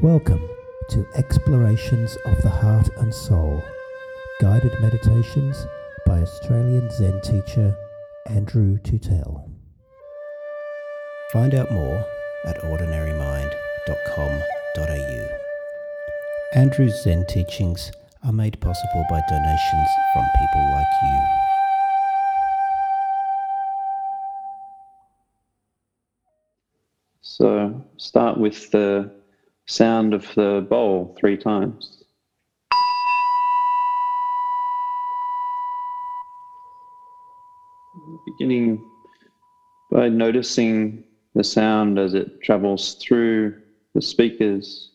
Welcome to Explorations of the Heart and Soul, guided meditations by Australian Zen teacher Andrew Tootell. Find out more at ordinarymind.com.au. Andrew's Zen teachings are made possible by donations from people like you. So start with the sound of the bowl three times. Beginning by noticing the sound as it travels through the speakers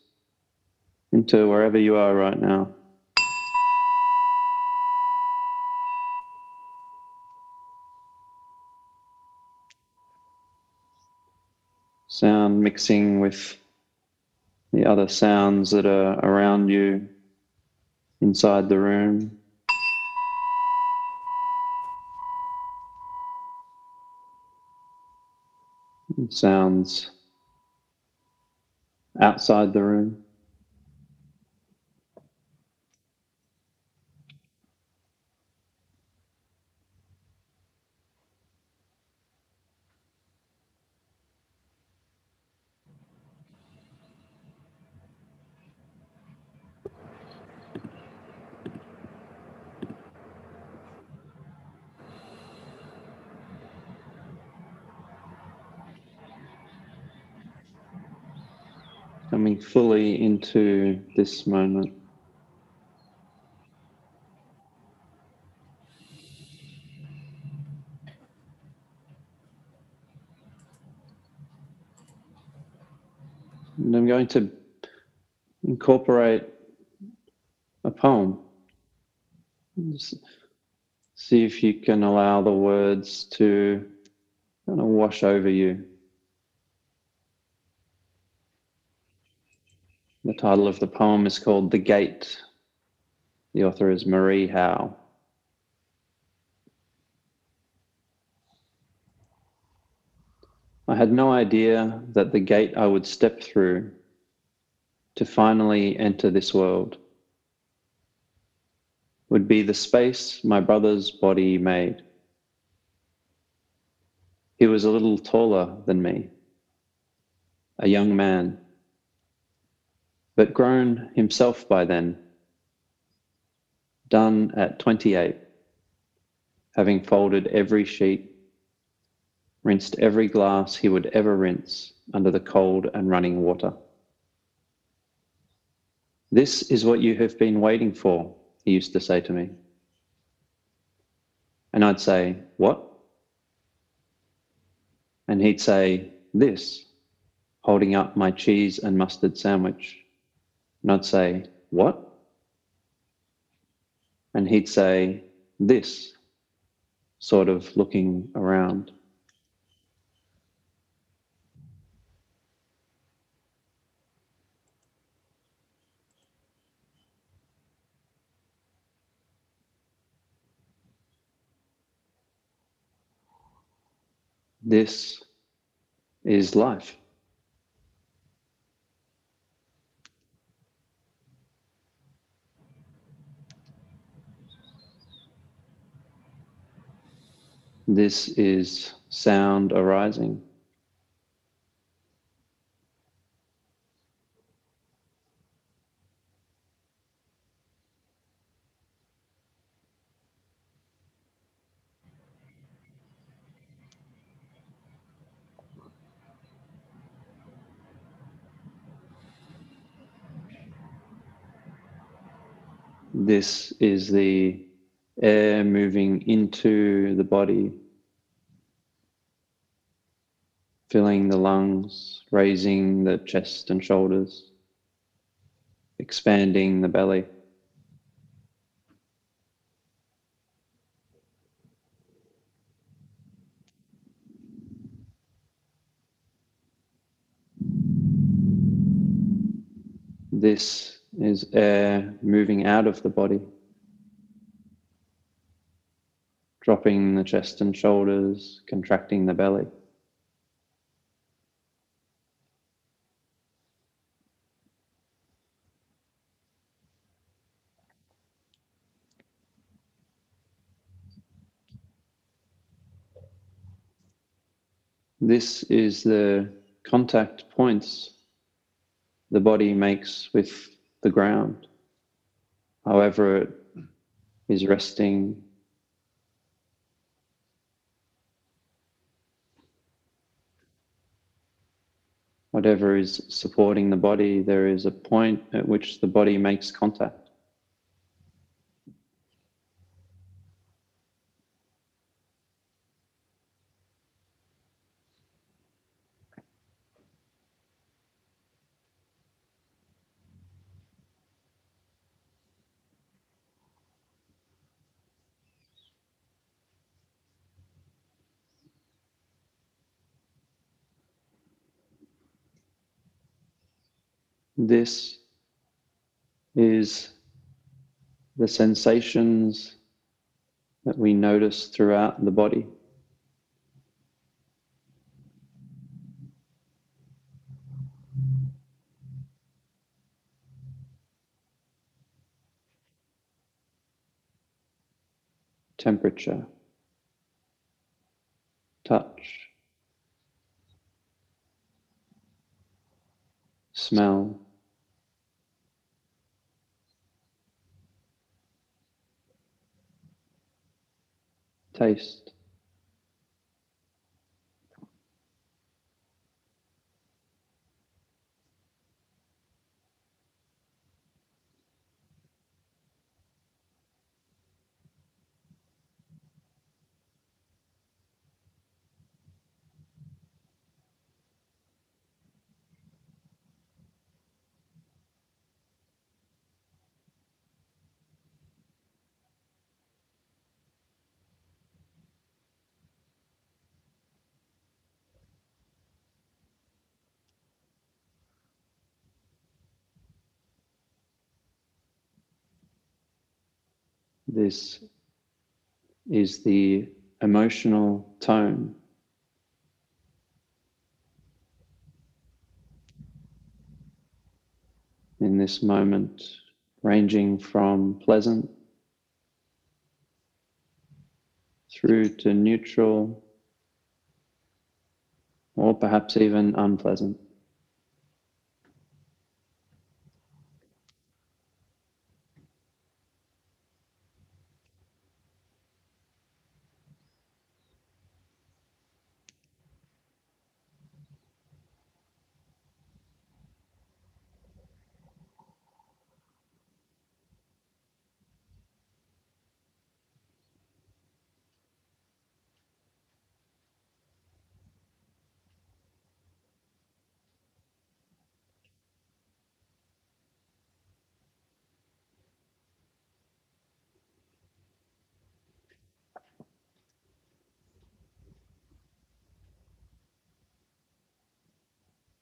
into wherever you are right now. Sound mixing with the other sounds that are around you inside the room. Sounds outside the room. coming fully into this moment. And I'm going to incorporate a poem. Just see if you can allow the words to kind of wash over you. The title of the poem is called The Gate. The author is Marie Howe. I had no idea that the gate I would step through to finally enter this world would be the space my brother's body made. He was a little taller than me, a young man but grown himself by then, done at 28, having folded every sheet, rinsed every glass he would ever rinse under the cold and running water. This is what you have been waiting for, he used to say to me. And I'd say, What? And he'd say, This, holding up my cheese and mustard sandwich and I'd say, What? And he'd say, This, sort of looking around. This is life. This is sound arising. This is the air moving into the body, filling the lungs, raising the chest and shoulders, expanding the belly. This is air moving out of the body. dropping the chest and shoulders, contracting the belly. This is the contact points the body makes with the ground, however it is resting Whatever is supporting the body, there is a point at which the body makes contact. This is the sensations that we notice throughout the body. Temperature, touch, smell, taste. This is the emotional tone. In this moment, ranging from pleasant through to neutral or perhaps even unpleasant.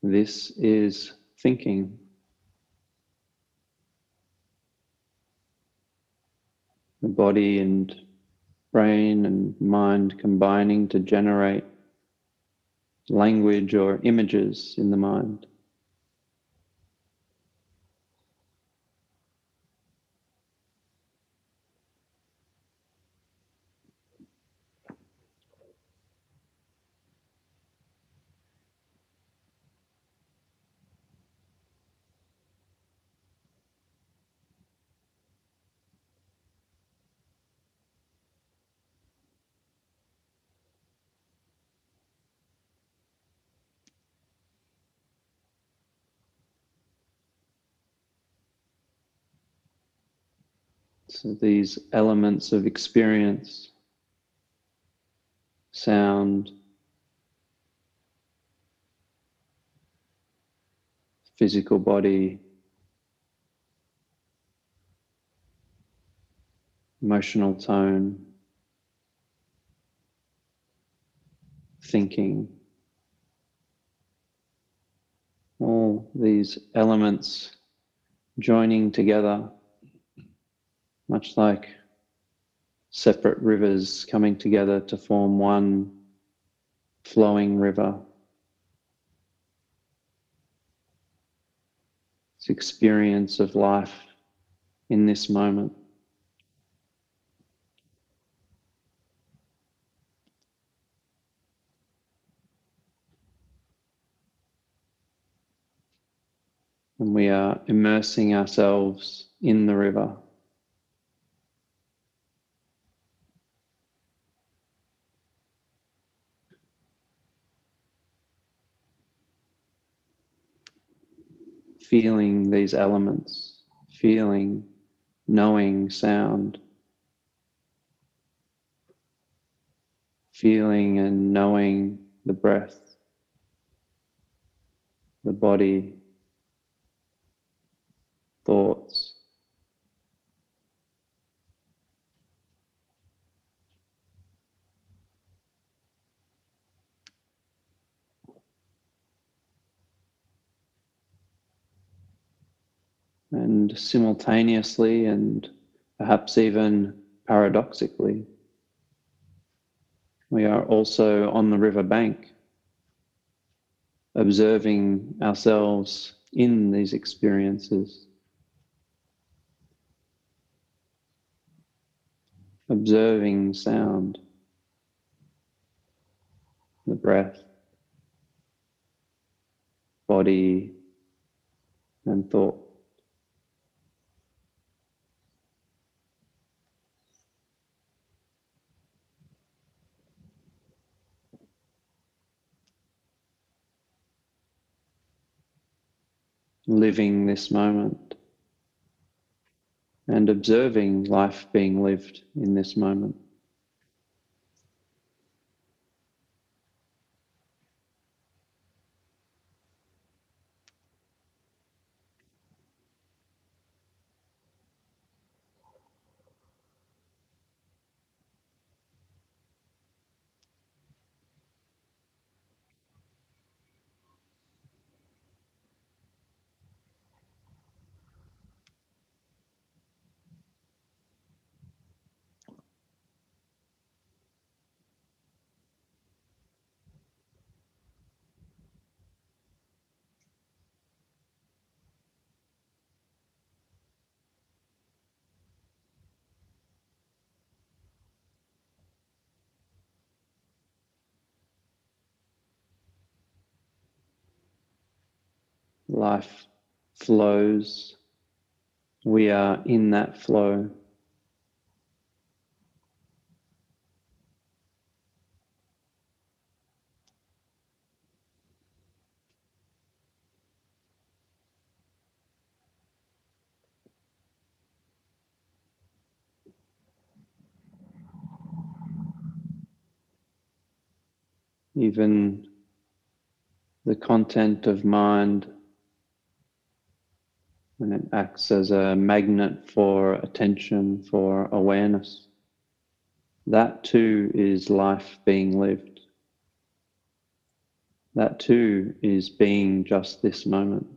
This is thinking. The body and brain and mind combining to generate language or images in the mind. So these elements of experience, sound, physical body, emotional tone, thinking. All these elements joining together much like separate rivers coming together to form one flowing river. It's experience of life in this moment. And we are immersing ourselves in the river. Feeling these elements, feeling, knowing sound. feeling and knowing the breath, the body, thoughts. And simultaneously, and perhaps even paradoxically, we are also on the river bank, observing ourselves in these experiences. Observing sound, the breath, body, and thought. Living this moment and observing life being lived in this moment. Life flows. We are in that flow. Even the content of mind and it acts as a magnet for attention, for awareness. That too is life being lived. That too is being just this moment.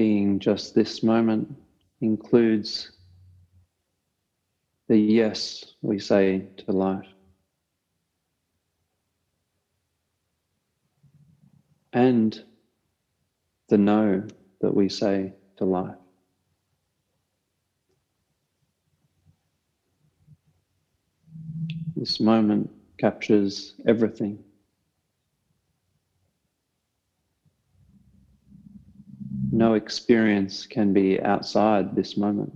Being just this moment includes the yes we say to life. And the no that we say to life. This moment captures everything. No experience can be outside this moment.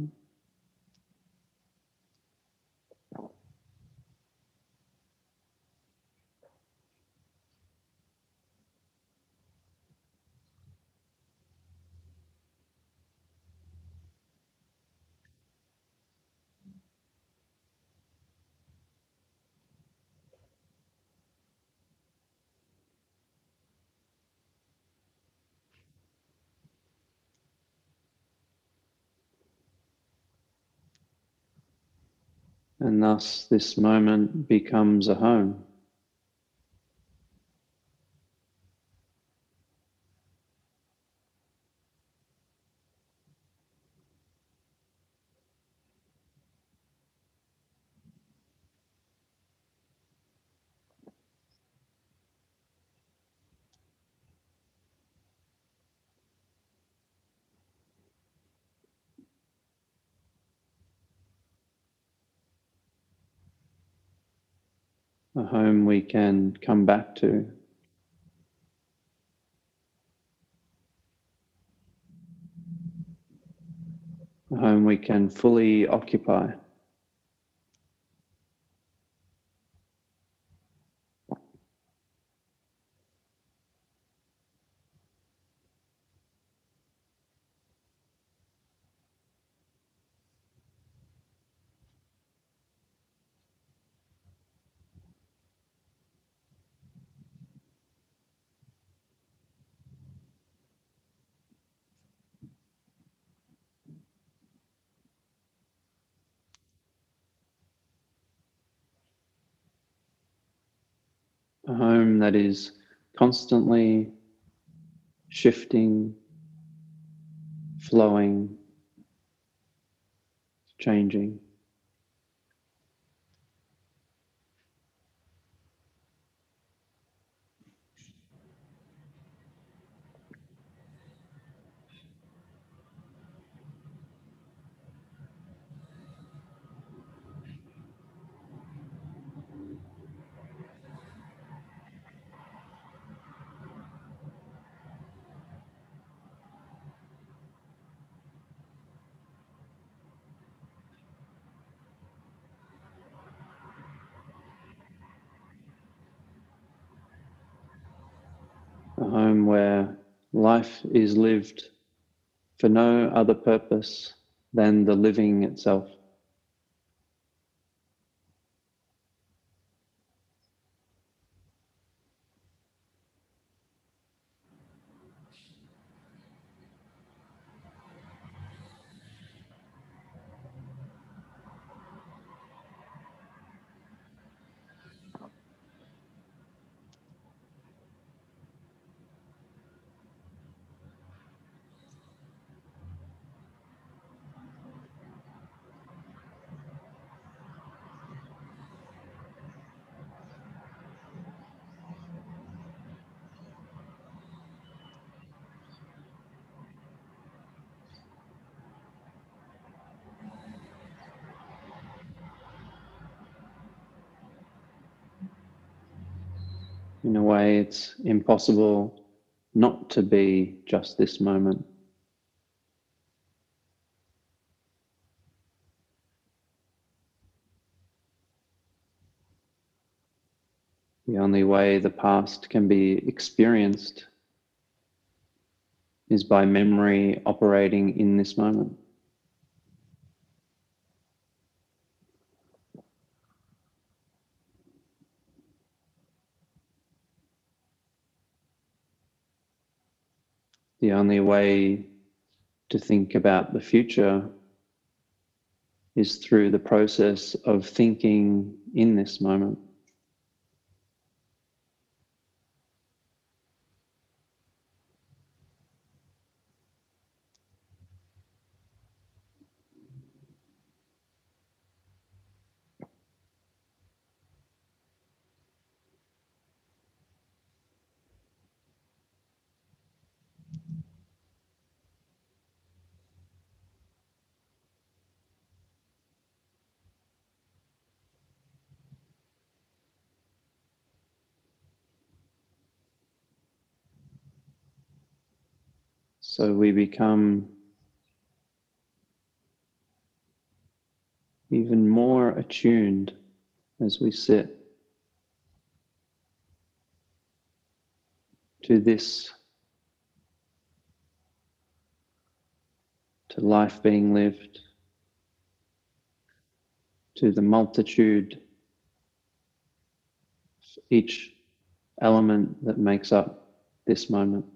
And thus, this moment becomes a home. a home we can come back to. A home we can fully occupy. a home that is constantly shifting, flowing, changing. A home where life is lived for no other purpose than the living itself. In a way, it's impossible not to be just this moment. The only way the past can be experienced is by memory operating in this moment. The only way to think about the future is through the process of thinking in this moment. So we become even more attuned as we sit to this, to life being lived, to the multitude, each element that makes up this moment.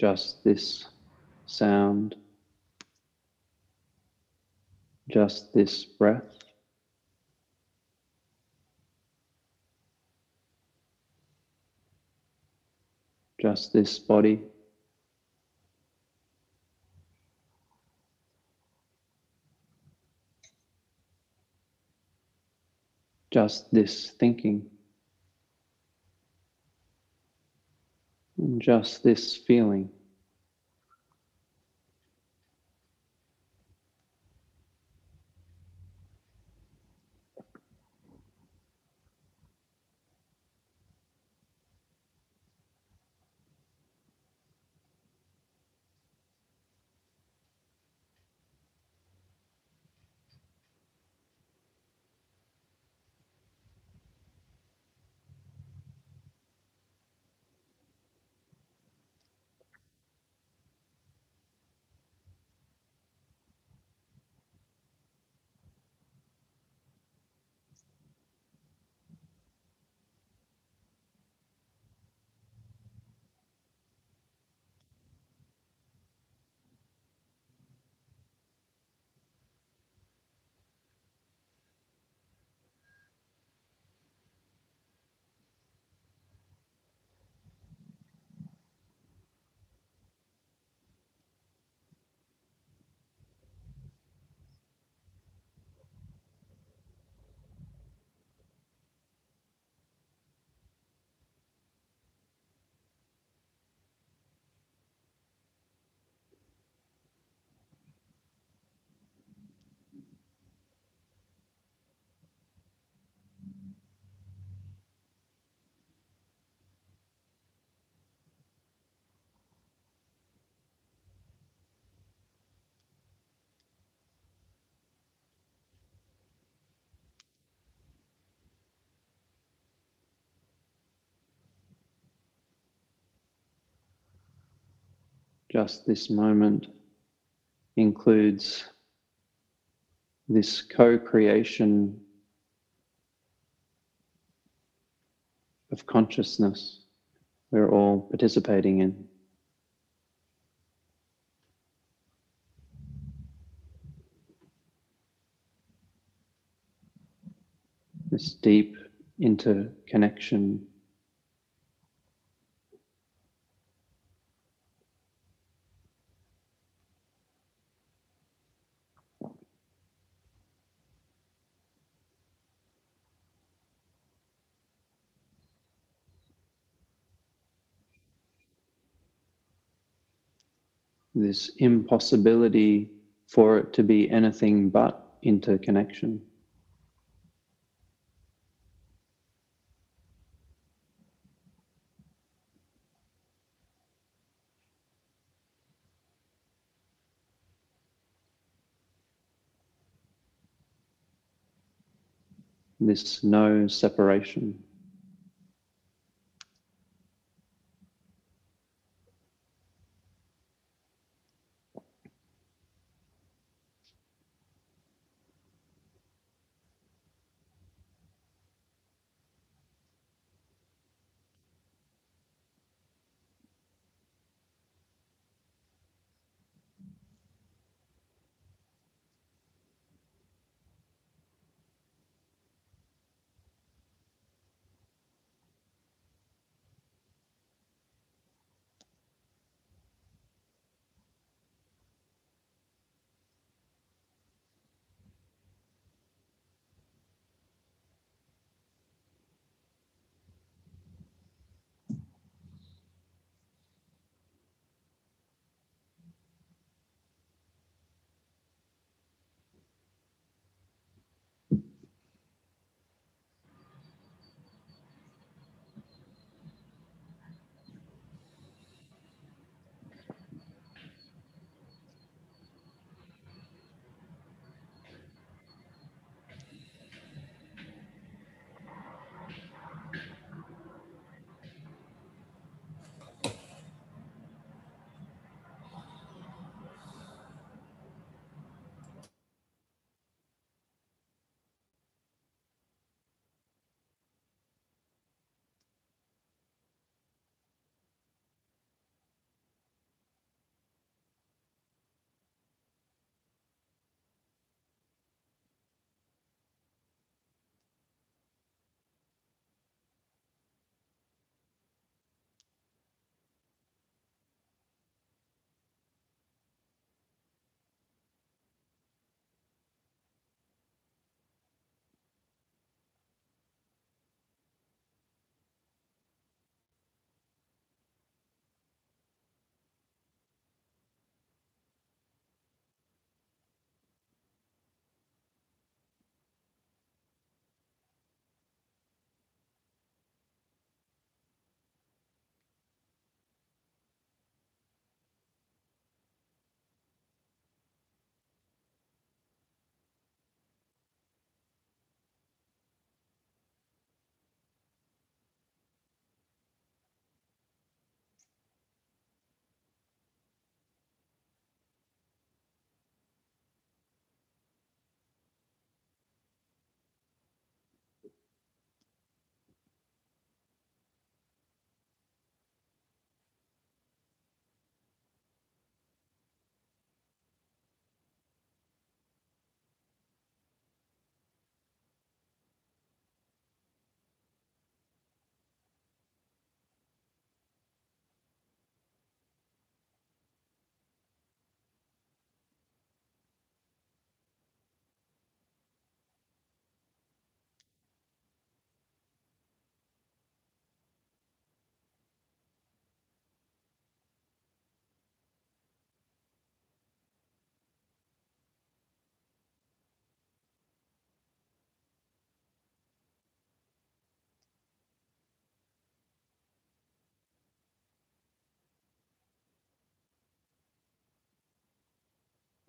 Just this sound, just this breath. Just this body. Just this thinking. Just this feeling. Just this moment includes this co creation of consciousness we're all participating in. This deep interconnection this impossibility for it to be anything but interconnection. This no separation.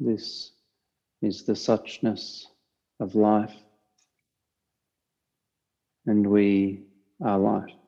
This is the suchness of life, and we are life.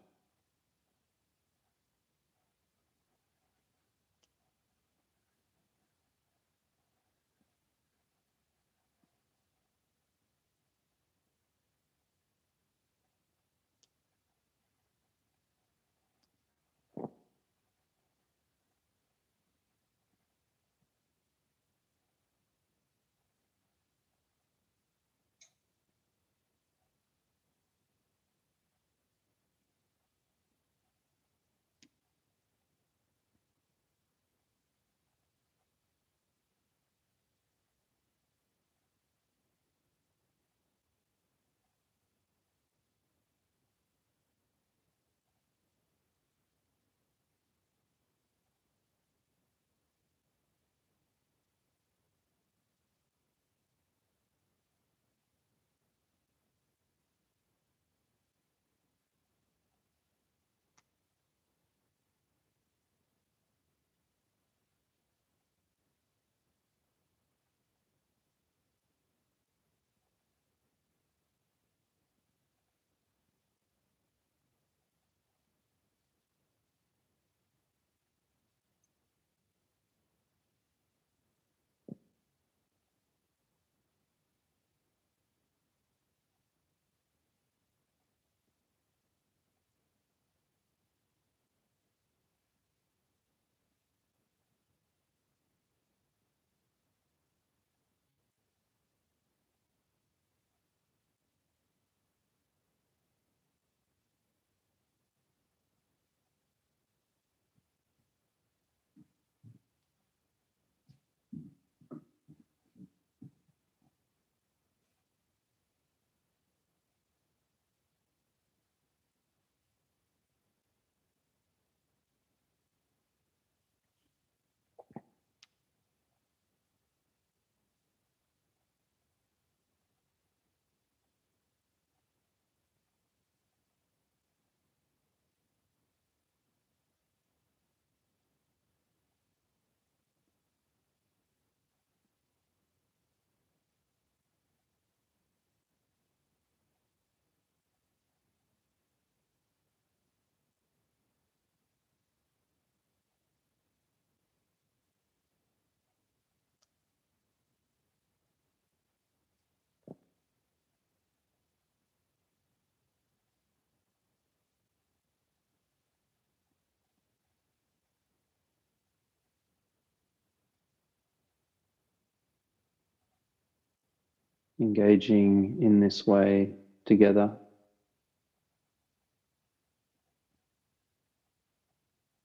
Engaging in this way together.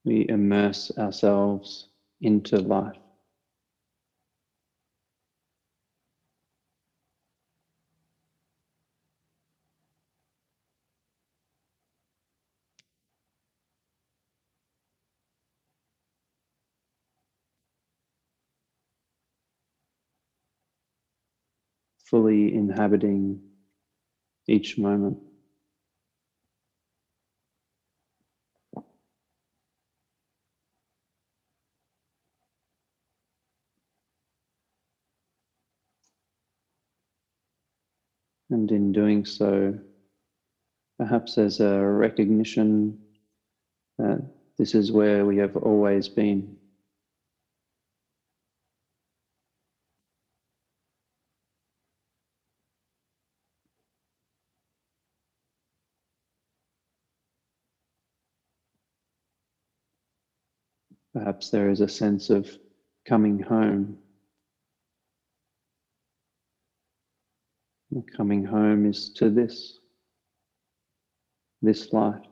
We immerse ourselves into life. fully inhabiting each moment. And in doing so, perhaps there's a recognition that this is where we have always been. Perhaps there is a sense of coming home. coming home is to this, this life.